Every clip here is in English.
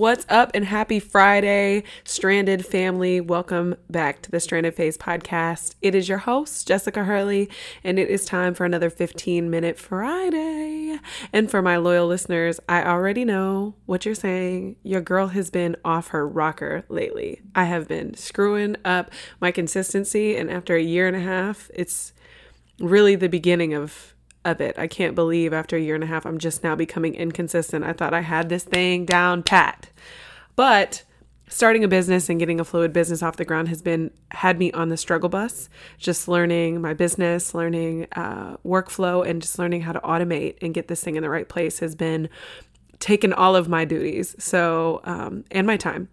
What's up and happy Friday, Stranded family. Welcome back to the Stranded Phase podcast. It is your host, Jessica Hurley, and it is time for another 15 minute Friday. And for my loyal listeners, I already know what you're saying. Your girl has been off her rocker lately. I have been screwing up my consistency, and after a year and a half, it's really the beginning of of it. I can't believe after a year and a half, I'm just now becoming inconsistent. I thought I had this thing down pat. But starting a business and getting a fluid business off the ground has been had me on the struggle bus just learning my business learning uh, workflow and just learning how to automate and get this thing in the right place has been taken all of my duties so um, and my time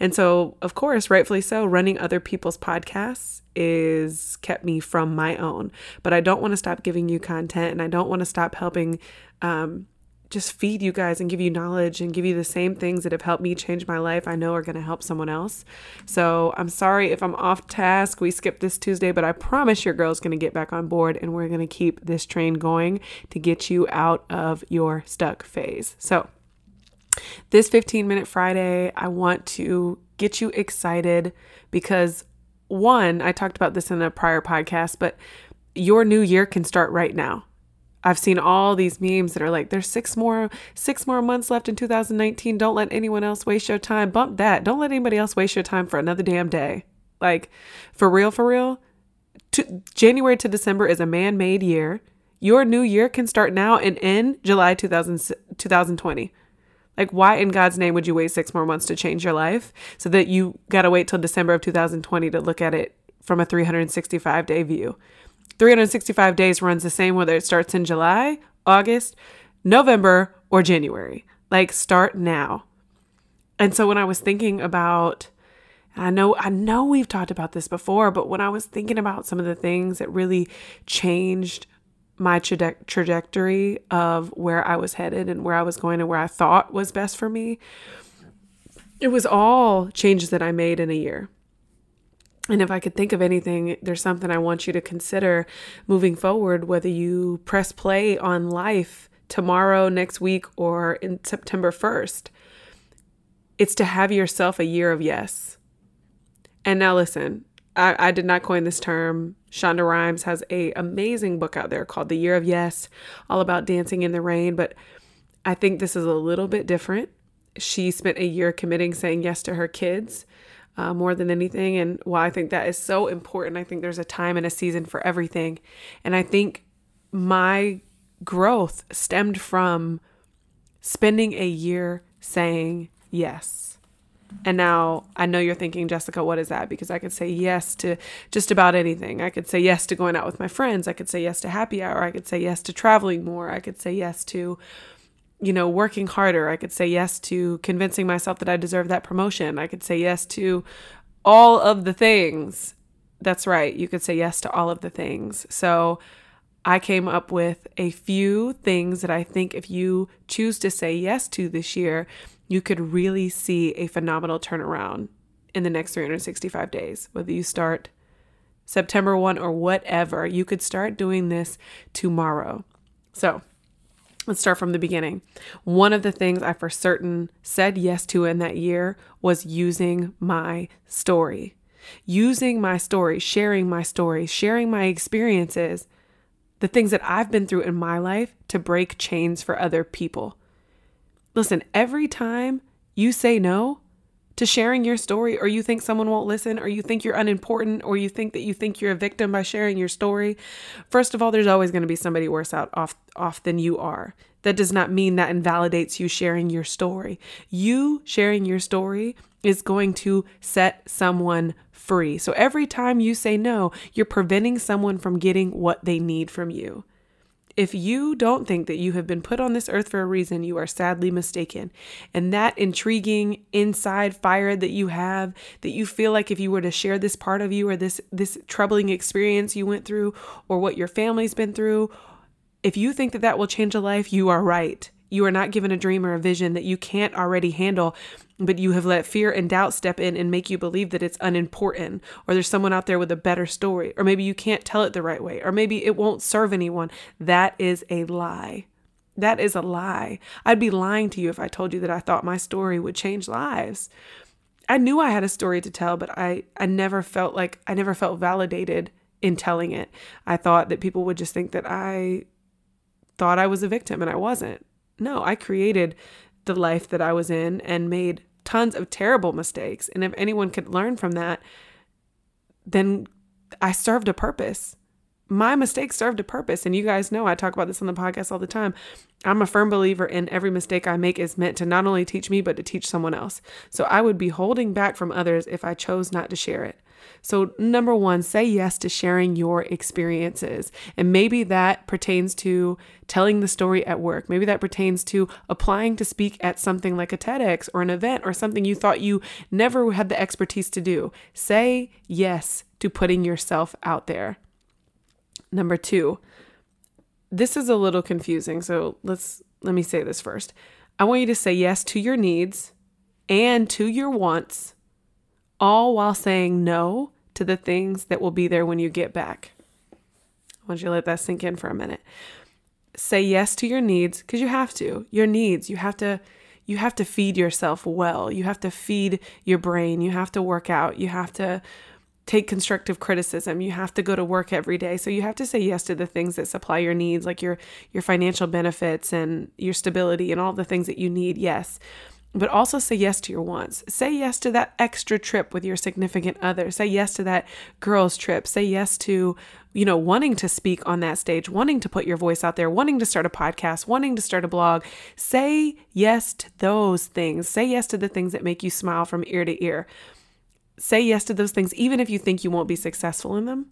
and so, of course, rightfully so, running other people's podcasts is kept me from my own. But I don't want to stop giving you content and I don't want to stop helping um, just feed you guys and give you knowledge and give you the same things that have helped me change my life, I know are going to help someone else. So I'm sorry if I'm off task. We skipped this Tuesday, but I promise your girl's going to get back on board and we're going to keep this train going to get you out of your stuck phase. So, this 15 minute Friday, I want to get you excited because one, I talked about this in a prior podcast, but your new year can start right now. I've seen all these memes that are like, there's six more, six more months left in 2019. Don't let anyone else waste your time. Bump that. Don't let anybody else waste your time for another damn day. Like, for real, for real. To, January to December is a man made year. Your new year can start now and end July 2000, 2020. Like, why in God's name would you wait six more months to change your life so that you got to wait till December of 2020 to look at it from a 365 day view? 365 days runs the same whether it starts in July, August, November, or January. Like, start now. And so when I was thinking about, I know I know we've talked about this before, but when I was thinking about some of the things that really changed my traje- trajectory of where I was headed and where I was going and where I thought was best for me. It was all changes that I made in a year. And if I could think of anything, there's something I want you to consider moving forward, whether you press play on life tomorrow, next week, or in September 1st. It's to have yourself a year of yes. And now listen, I, I did not coin this term. Shonda Rhimes has a amazing book out there called The Year of Yes, all about dancing in the rain. But I think this is a little bit different. She spent a year committing saying yes to her kids uh, more than anything. And while I think that is so important, I think there's a time and a season for everything. And I think my growth stemmed from spending a year saying yes. And now I know you're thinking, Jessica, what is that? Because I could say yes to just about anything. I could say yes to going out with my friends. I could say yes to happy hour. I could say yes to traveling more. I could say yes to, you know, working harder. I could say yes to convincing myself that I deserve that promotion. I could say yes to all of the things. That's right. You could say yes to all of the things. So I came up with a few things that I think if you choose to say yes to this year, you could really see a phenomenal turnaround in the next 365 days. Whether you start September 1 or whatever, you could start doing this tomorrow. So, let's start from the beginning. One of the things I for certain said yes to in that year was using my story. Using my story, sharing my story, sharing my experiences, the things that I've been through in my life to break chains for other people. Listen, every time you say no to sharing your story, or you think someone won't listen, or you think you're unimportant, or you think that you think you're a victim by sharing your story, first of all, there's always going to be somebody worse out off off than you are. That does not mean that invalidates you sharing your story. You sharing your story is going to set someone free. So every time you say no, you're preventing someone from getting what they need from you. If you don't think that you have been put on this earth for a reason, you are sadly mistaken. And that intriguing inside fire that you have, that you feel like if you were to share this part of you or this this troubling experience you went through or what your family's been through, if you think that that will change a life, you are right. You are not given a dream or a vision that you can't already handle, but you have let fear and doubt step in and make you believe that it's unimportant, or there's someone out there with a better story, or maybe you can't tell it the right way, or maybe it won't serve anyone. That is a lie. That is a lie. I'd be lying to you if I told you that I thought my story would change lives. I knew I had a story to tell, but I, I never felt like I never felt validated in telling it. I thought that people would just think that I thought I was a victim and I wasn't. No, I created the life that I was in and made tons of terrible mistakes. And if anyone could learn from that, then I served a purpose. My mistakes served a purpose. And you guys know I talk about this on the podcast all the time. I'm a firm believer in every mistake I make is meant to not only teach me, but to teach someone else. So I would be holding back from others if I chose not to share it. So, number one, say yes to sharing your experiences. And maybe that pertains to telling the story at work. Maybe that pertains to applying to speak at something like a TEDx or an event or something you thought you never had the expertise to do. Say yes to putting yourself out there. Number two, this is a little confusing. So, let's let me say this first. I want you to say yes to your needs and to your wants all while saying no to the things that will be there when you get back. I want you to let that sink in for a minute. Say yes to your needs because you have to. Your needs, you have to you have to feed yourself well. You have to feed your brain. You have to work out. You have to take constructive criticism. You have to go to work every day. So you have to say yes to the things that supply your needs like your your financial benefits and your stability and all the things that you need. Yes but also say yes to your wants. Say yes to that extra trip with your significant other. Say yes to that girls' trip. Say yes to, you know, wanting to speak on that stage, wanting to put your voice out there, wanting to start a podcast, wanting to start a blog. Say yes to those things. Say yes to the things that make you smile from ear to ear. Say yes to those things, even if you think you won't be successful in them.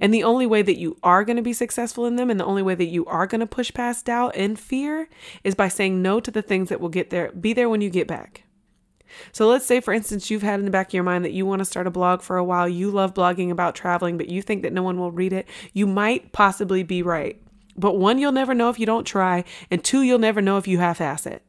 And the only way that you are going to be successful in them and the only way that you are going to push past doubt and fear is by saying no to the things that will get there, be there when you get back. So let's say, for instance, you've had in the back of your mind that you want to start a blog for a while. You love blogging about traveling, but you think that no one will read it. You might possibly be right. But one, you'll never know if you don't try. And two, you'll never know if you half ass it.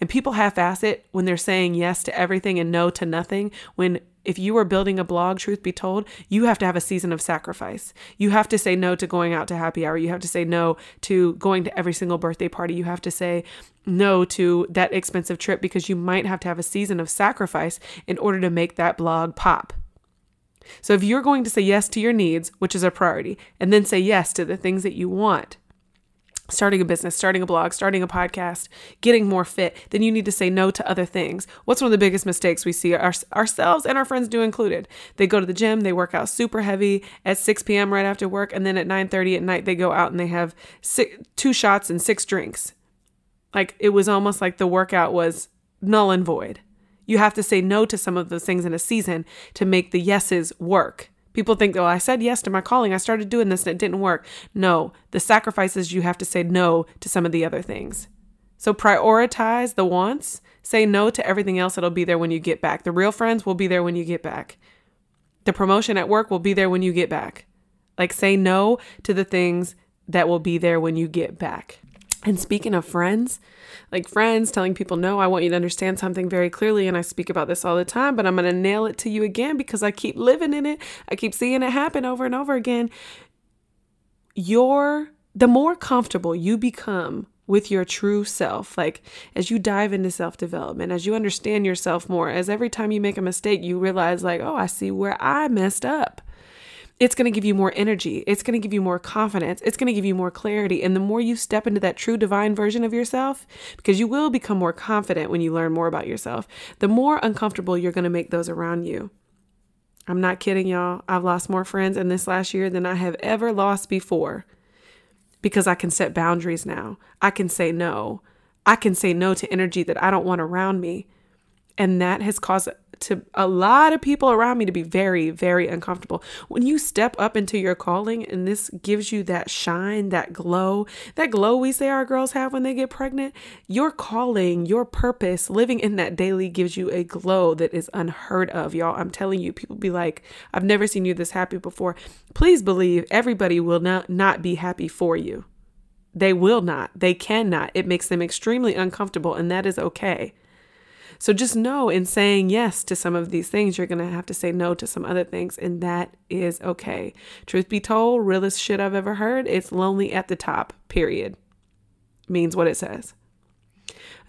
And people half ass it when they're saying yes to everything and no to nothing. When if you are building a blog, truth be told, you have to have a season of sacrifice. You have to say no to going out to happy hour. You have to say no to going to every single birthday party. You have to say no to that expensive trip because you might have to have a season of sacrifice in order to make that blog pop. So if you're going to say yes to your needs, which is a priority, and then say yes to the things that you want, starting a business, starting a blog, starting a podcast, getting more fit, then you need to say no to other things. What's one of the biggest mistakes we see our, ourselves and our friends do included? They go to the gym, they work out super heavy at 6 p.m. right after work, and then at 9:30 at night they go out and they have six, two shots and six drinks. Like it was almost like the workout was null and void. You have to say no to some of those things in a season to make the yeses work. People think, oh, I said yes to my calling. I started doing this and it didn't work. No, the sacrifices you have to say no to some of the other things. So prioritize the wants, say no to everything else that'll be there when you get back. The real friends will be there when you get back. The promotion at work will be there when you get back. Like say no to the things that will be there when you get back. And speaking of friends, like friends telling people, no, I want you to understand something very clearly. And I speak about this all the time, but I'm going to nail it to you again because I keep living in it. I keep seeing it happen over and over again. Your, the more comfortable you become with your true self, like as you dive into self development, as you understand yourself more, as every time you make a mistake, you realize, like, oh, I see where I messed up it's going to give you more energy. It's going to give you more confidence. It's going to give you more clarity. And the more you step into that true divine version of yourself, because you will become more confident when you learn more about yourself, the more uncomfortable you're going to make those around you. I'm not kidding, y'all. I've lost more friends in this last year than I have ever lost before because I can set boundaries now. I can say no. I can say no to energy that I don't want around me. And that has caused to a lot of people around me to be very, very uncomfortable. When you step up into your calling and this gives you that shine, that glow, that glow we say our girls have when they get pregnant, your calling, your purpose, living in that daily gives you a glow that is unheard of, y'all. I'm telling you, people be like, I've never seen you this happy before. Please believe everybody will not, not be happy for you. They will not. They cannot. It makes them extremely uncomfortable, and that is okay. So just know in saying yes to some of these things, you're going to have to say no to some other things, and that is okay. Truth be told, realest shit I've ever heard, it's lonely at the top, period. Means what it says.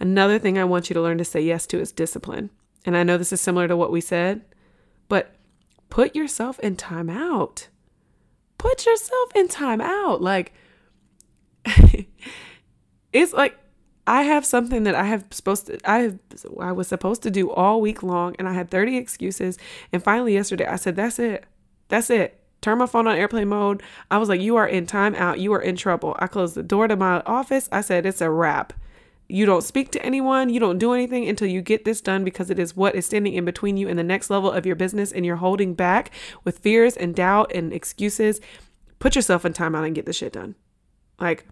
Another thing I want you to learn to say yes to is discipline. And I know this is similar to what we said, but put yourself in time out. Put yourself in time out. Like, it's like I have something that I have supposed to I have I was supposed to do all week long and I had 30 excuses and finally yesterday I said that's it. That's it. Turn my phone on airplane mode. I was like you are in time out. You are in trouble. I closed the door to my office. I said it's a wrap. You don't speak to anyone, you don't do anything until you get this done because it is what is standing in between you and the next level of your business and you're holding back with fears and doubt and excuses. Put yourself in time out and get the shit done. Like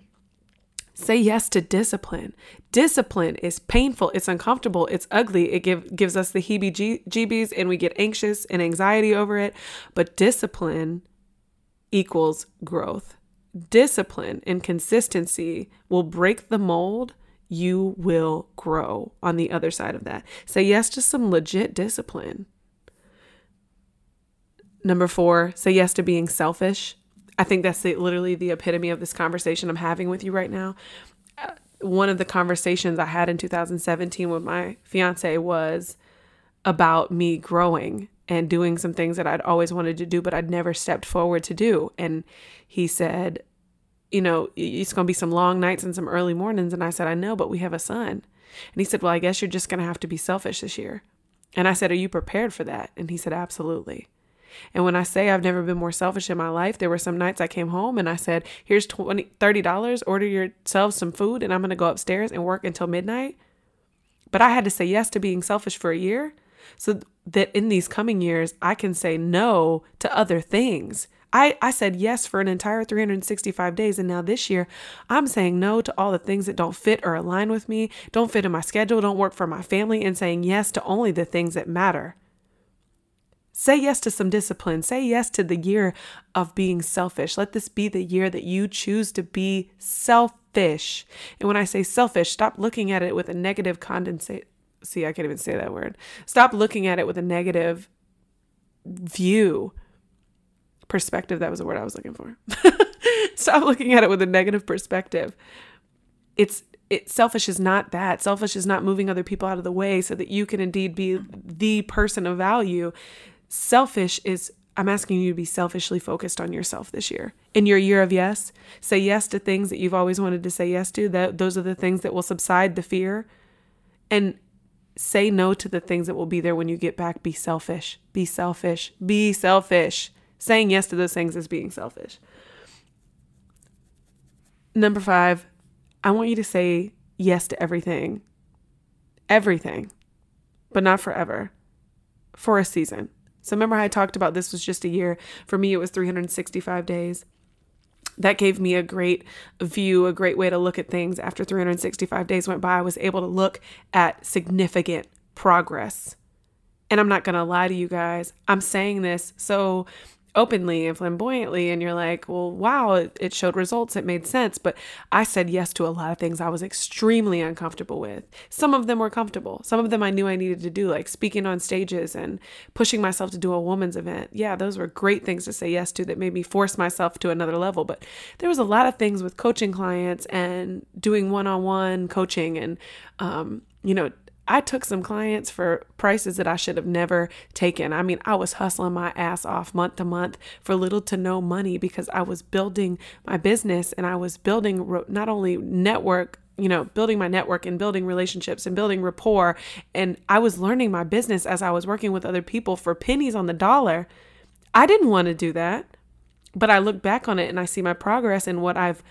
Say yes to discipline. Discipline is painful, it's uncomfortable, it's ugly. It give, gives us the heebie jeebies and we get anxious and anxiety over it. But discipline equals growth. Discipline and consistency will break the mold. You will grow on the other side of that. Say yes to some legit discipline. Number four, say yes to being selfish. I think that's the, literally the epitome of this conversation I'm having with you right now. Uh, one of the conversations I had in 2017 with my fiance was about me growing and doing some things that I'd always wanted to do, but I'd never stepped forward to do. And he said, You know, it's going to be some long nights and some early mornings. And I said, I know, but we have a son. And he said, Well, I guess you're just going to have to be selfish this year. And I said, Are you prepared for that? And he said, Absolutely. And when I say I've never been more selfish in my life, there were some nights I came home and I said, here's 20 $30, order yourselves some food and I'm going to go upstairs and work until midnight. But I had to say yes to being selfish for a year so that in these coming years I can say no to other things. I, I said yes for an entire 365 days. And now this year, I'm saying no to all the things that don't fit or align with me, don't fit in my schedule, don't work for my family, and saying yes to only the things that matter. Say yes to some discipline. Say yes to the year of being selfish. Let this be the year that you choose to be selfish. And when I say selfish, stop looking at it with a negative condensate. See, I can't even say that word. Stop looking at it with a negative view. Perspective, that was the word I was looking for. stop looking at it with a negative perspective. It's it selfish is not that. Selfish is not moving other people out of the way so that you can indeed be the person of value. Selfish is I'm asking you to be selfishly focused on yourself this year. In your year of yes, say yes to things that you've always wanted to say yes to. That those are the things that will subside the fear. And say no to the things that will be there when you get back. Be selfish. Be selfish. Be selfish. Saying yes to those things is being selfish. Number 5, I want you to say yes to everything. Everything. But not forever. For a season so remember how I talked about this was just a year. For me, it was 365 days. That gave me a great view, a great way to look at things. After 365 days went by, I was able to look at significant progress. And I'm not going to lie to you guys. I'm saying this so openly and flamboyantly and you're like well wow it, it, showed results. It made sense. But i said yes to a lot of things i was extremely uncomfortable with. Some of them were comfortable. Some of them i knew i needed to do like speaking on stages and pushing myself to do a woman's event. Yeah those were great things to say yes to that made me force myself to another level. But there was a lot of things with coaching clients and doing one-on-one coaching and um, you know I took some clients for prices that I should have never taken. I mean, I was hustling my ass off month to month for little to no money because I was building my business and I was building not only network you know, building my network and building relationships and building rapport. And I was learning my business as I was working with other people for pennies on the dollar. I didn't want to do that. But I look back on it and I see my progress and what I've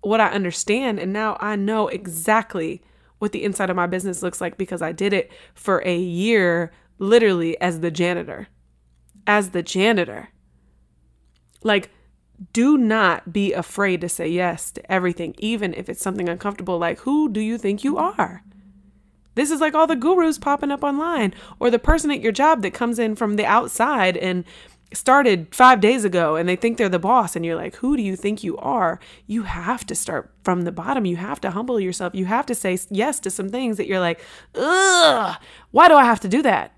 what I understand and now I know exactly what the inside of my business looks like because I did it for a year literally as the janitor. As the janitor. Like, do not be afraid to say yes to everything, even if it's something uncomfortable. Like, who do you think you are? This is like all the gurus popping up online, or the person at your job that comes in from the outside and started five days ago and they think they're the boss and you're like who do you think you are? You have to start from the bottom. You have to humble yourself. You have to say yes to some things that you're like ugh why do i have to do that?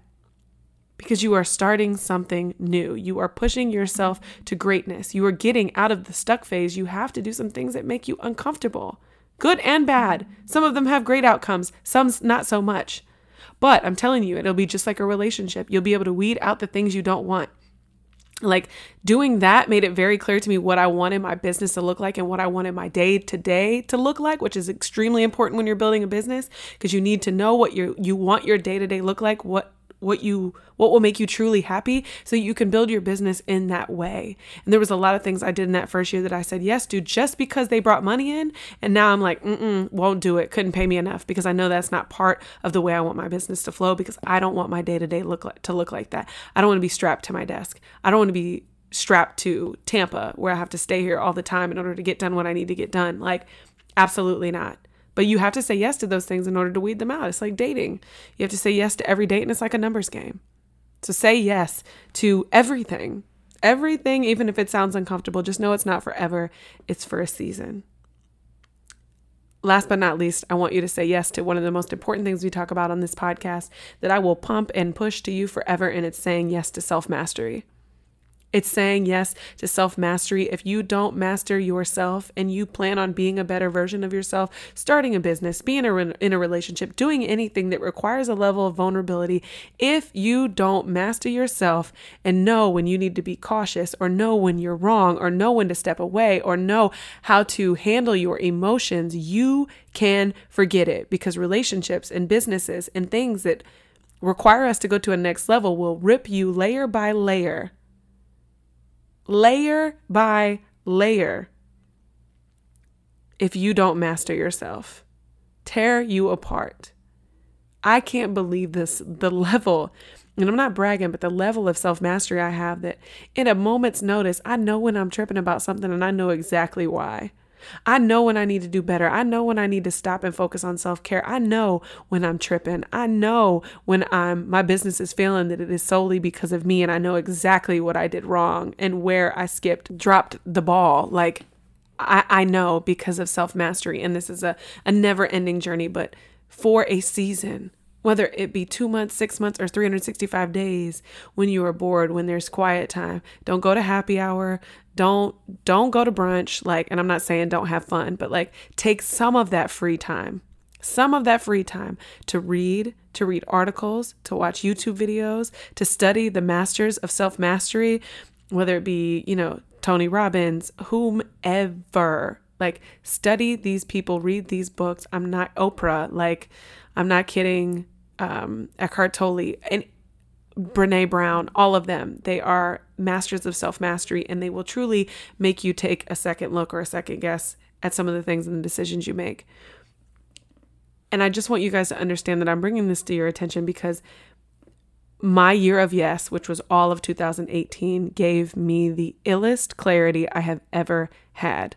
Because you are starting something new. You are pushing yourself to greatness. You are getting out of the stuck phase. You have to do some things that make you uncomfortable good and bad. Some of them have great outcomes some not so much. But i'm telling you it'll be just like a relationship. You'll be able to weed out the things you don't want like doing that made it very clear to me what I wanted my business to look like and what I wanted my day to day to look like, which is extremely important when you're building a business because you need to know what you you want your day to day look like, what what you what will make you truly happy so you can build your business in that way. And there was a lot of things I did in that first year that I said yes to just because they brought money in and now I'm like, mm won't do it. Couldn't pay me enough because I know that's not part of the way I want my business to flow because I don't want my day-to-day look like, to look like that. I don't want to be strapped to my desk. I don't want to be strapped to Tampa where I have to stay here all the time in order to get done what I need to get done. Like absolutely not. But you have to say yes to those things in order to weed them out. It's like dating. You have to say yes to every date, and it's like a numbers game. So say yes to everything. Everything, even if it sounds uncomfortable, just know it's not forever, it's for a season. Last but not least, I want you to say yes to one of the most important things we talk about on this podcast that I will pump and push to you forever, and it's saying yes to self mastery. It's saying yes to self mastery. If you don't master yourself and you plan on being a better version of yourself, starting a business, being in a relationship, doing anything that requires a level of vulnerability, if you don't master yourself and know when you need to be cautious or know when you're wrong or know when to step away or know how to handle your emotions, you can forget it because relationships and businesses and things that require us to go to a next level will rip you layer by layer layer by layer if you don't master yourself, tear you apart. I can't believe this, the level, and I'm not bragging, but the level of self mastery I have that in a moment's notice, I know when I'm tripping about something and I know exactly why. I know when I need to do better. I know when I need to stop and focus on self-care. I know when I'm tripping. I know when I'm my business is failing that it is solely because of me and I know exactly what I did wrong and where I skipped, dropped the ball. Like I, I know because of self-mastery. And this is a, a never-ending journey, but for a season whether it be two months, six months, or 365 days when you are bored, when there's quiet time. Don't go to happy hour. Don't don't go to brunch. Like, and I'm not saying don't have fun, but like take some of that free time. Some of that free time to read, to read articles, to watch YouTube videos, to study the masters of self-mastery, whether it be, you know, Tony Robbins, whomever. Like study these people, read these books. I'm not Oprah, like I'm not kidding um, Eckhart Tolle, and Brene Brown, all of them, they are masters of self mastery and they will truly make you take a second look or a second guess at some of the things and the decisions you make. And I just want you guys to understand that I'm bringing this to your attention because my year of yes, which was all of 2018, gave me the illest clarity I have ever had.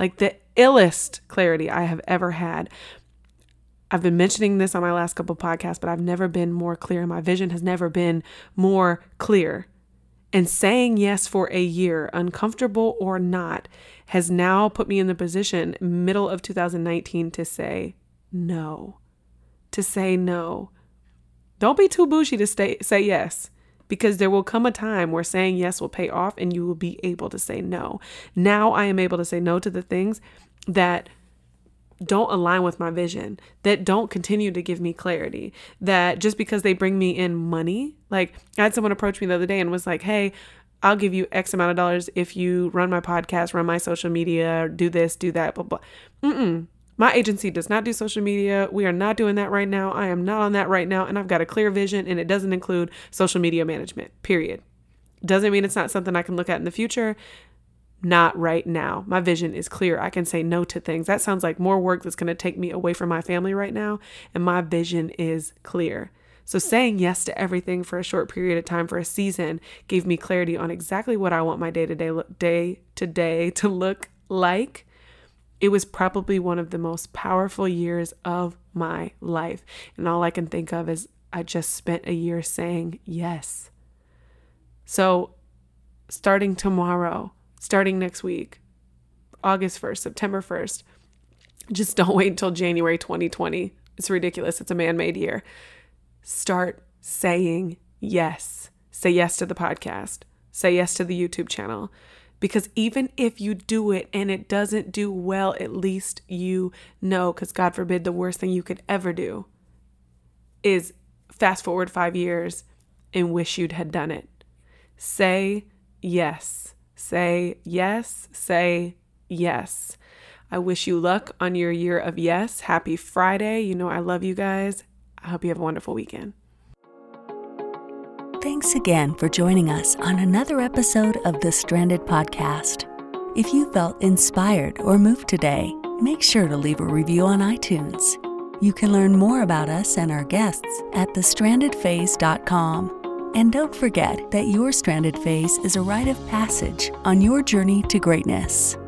Like the illest clarity I have ever had. I've been mentioning this on my last couple podcasts, but I've never been more clear. My vision has never been more clear. And saying yes for a year, uncomfortable or not, has now put me in the position, middle of 2019, to say no. To say no. Don't be too bougie to stay, say yes because there will come a time where saying yes will pay off and you will be able to say no. Now I am able to say no to the things that don't align with my vision, that don't continue to give me clarity, that just because they bring me in money, like I had someone approach me the other day and was like, hey, I'll give you X amount of dollars if you run my podcast, run my social media, do this, do that, blah, blah. Mm-mm. My agency does not do social media. We are not doing that right now. I am not on that right now. And I've got a clear vision and it doesn't include social media management, period. Doesn't mean it's not something I can look at in the future not right now. My vision is clear. I can say no to things. That sounds like more work that's going to take me away from my family right now. And my vision is clear. So, saying yes to everything for a short period of time for a season gave me clarity on exactly what I want my day to day day to day to look like. It was probably one of the most powerful years of my life. And all I can think of is I just spent a year saying yes. So, starting tomorrow, starting next week, August 1st, September 1st, just don't wait until January 2020. It's ridiculous. It's a man made year start saying yes. Say yes to the podcast. Say yes to the YouTube channel. Because even if you do it and it doesn't do well, at least you know, because God forbid the worst thing you could ever do is fast forward five years and wish you'd had done it. Say yes. Say yes. Say yes. I wish you luck on your year of yes. Happy Friday. You know, I love you guys. I hope you have a wonderful weekend. Thanks again for joining us on another episode of the Stranded Podcast. If you felt inspired or moved today, make sure to leave a review on iTunes. You can learn more about us and our guests at thestrandedphase.com. And don't forget that your stranded phase is a rite of passage on your journey to greatness.